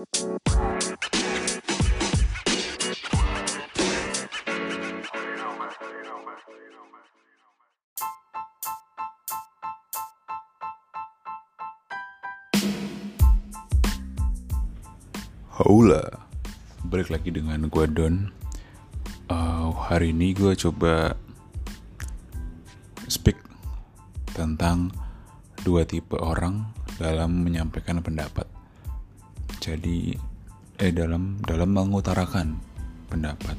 Hola, balik lagi dengan gue Don. Uh, hari ini gue coba speak tentang dua tipe orang dalam menyampaikan pendapat. Jadi, eh dalam dalam mengutarakan pendapat.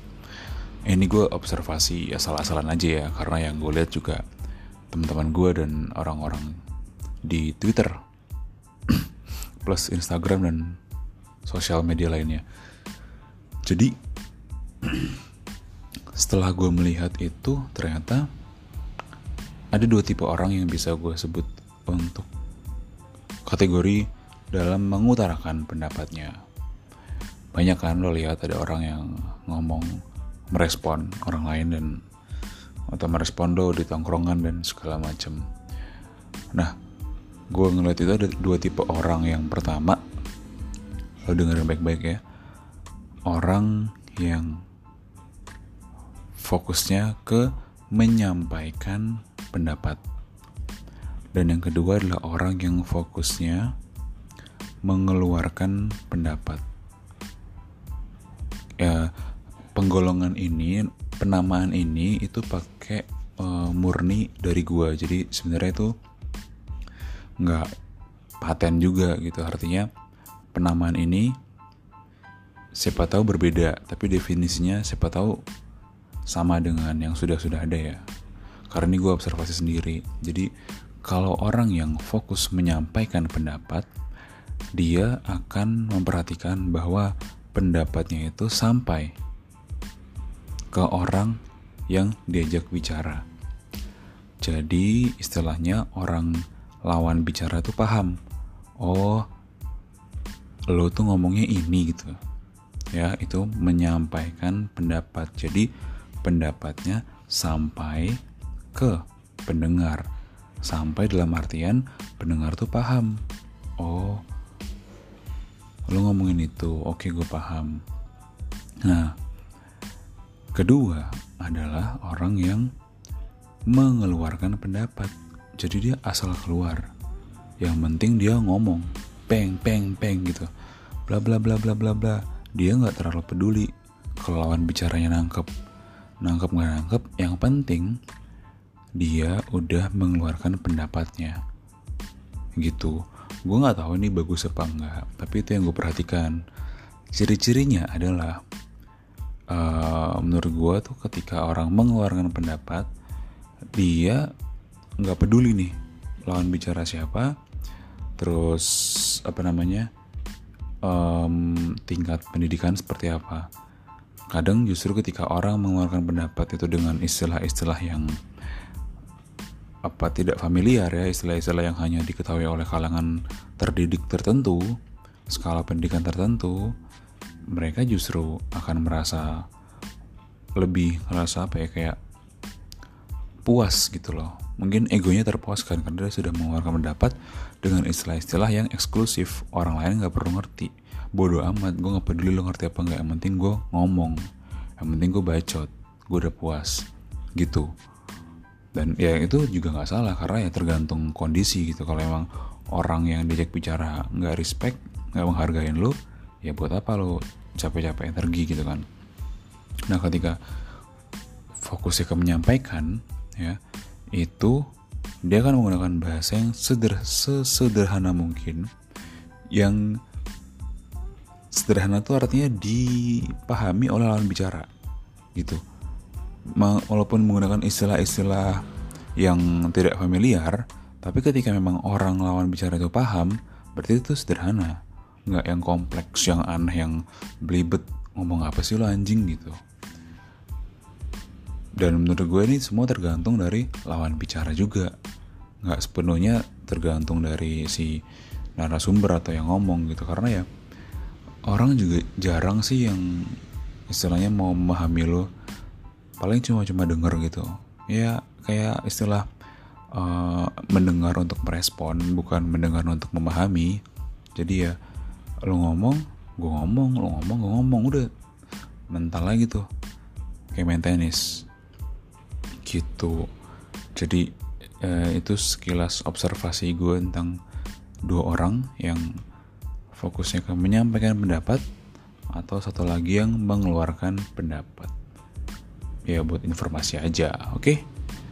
Ini gue observasi asal-asalan aja ya, karena yang gue lihat juga teman-teman gue dan orang-orang di Twitter plus Instagram dan sosial media lainnya. Jadi setelah gue melihat itu ternyata ada dua tipe orang yang bisa gue sebut untuk kategori dalam mengutarakan pendapatnya. Banyak kan lo lihat ada orang yang ngomong merespon orang lain dan atau merespon lo di tongkrongan dan segala macam. Nah, gue ngeliat itu ada dua tipe orang. Yang pertama lo dengerin baik-baik ya orang yang fokusnya ke menyampaikan pendapat dan yang kedua adalah orang yang fokusnya mengeluarkan pendapat ya penggolongan ini penamaan ini itu pakai uh, murni dari gua jadi sebenarnya itu nggak paten juga gitu artinya penamaan ini siapa tahu berbeda, tapi definisinya siapa tahu sama dengan yang sudah-sudah ada ya. Karena ini gue observasi sendiri. Jadi kalau orang yang fokus menyampaikan pendapat, dia akan memperhatikan bahwa pendapatnya itu sampai ke orang yang diajak bicara. Jadi istilahnya orang lawan bicara itu paham. Oh, lo tuh ngomongnya ini gitu ya itu menyampaikan pendapat jadi pendapatnya sampai ke pendengar sampai dalam artian pendengar tuh paham oh lo ngomongin itu oke gue paham. Nah kedua adalah orang yang mengeluarkan pendapat. Jadi dia asal keluar. Yang penting dia ngomong peng peng peng gitu. Bla bla bla bla bla bla. Dia nggak terlalu peduli kalau lawan bicaranya nangkep. Nangkep nggak nangkep yang penting dia udah mengeluarkan pendapatnya. Gitu gue nggak tahu ini bagus apa enggak tapi itu yang gue perhatikan. Ciri-cirinya adalah uh, menurut gue tuh ketika orang mengeluarkan pendapat dia nggak peduli nih lawan bicara siapa terus apa namanya um, tingkat pendidikan seperti apa. Kadang justru ketika orang mengeluarkan pendapat itu dengan istilah-istilah yang apa tidak familiar ya istilah-istilah yang hanya diketahui oleh kalangan terdidik tertentu skala pendidikan tertentu mereka justru akan merasa lebih merasa apa ya kayak puas gitu loh. Mungkin egonya terpuaskan karena dia sudah mengeluarkan pendapat dengan istilah-istilah yang eksklusif. Orang lain nggak perlu ngerti. Bodoh amat gue nggak peduli lo ngerti apa nggak. Yang penting gue ngomong. Yang penting gue bacot gue udah puas gitu dan ya itu juga nggak salah karena ya tergantung kondisi gitu. Kalau emang orang yang diajak bicara nggak respect nggak menghargain lo ya buat apa lo capek-capek energi gitu kan. Nah ketika fokusnya ke menyampaikan ya itu dia akan menggunakan bahasa yang seder sesederhana mungkin yang sederhana itu artinya dipahami oleh lawan bicara gitu walaupun menggunakan istilah-istilah yang tidak familiar tapi ketika memang orang lawan bicara itu paham berarti itu sederhana. Nggak yang kompleks yang aneh yang belibet ngomong apa sih lo anjing gitu. Dan menurut gue ini semua tergantung dari lawan bicara juga. Nggak sepenuhnya tergantung dari si narasumber atau yang ngomong gitu. Karena ya orang juga jarang sih yang istilahnya mau memahami lo paling cuma cuma denger gitu. Ya kayak istilah uh, mendengar untuk merespon bukan mendengar untuk memahami. Jadi ya lo ngomong gue ngomong lo ngomong gue ngomong udah. Mental lagi tuh. Kayak main tenis. Gitu. Jadi eh, itu sekilas observasi gue tentang dua orang yang fokusnya ke menyampaikan pendapat atau satu lagi yang mengeluarkan pendapat ya buat informasi aja oke?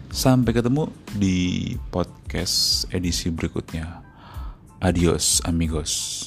Sampai ketemu di podcast edisi berikutnya. Adios amigos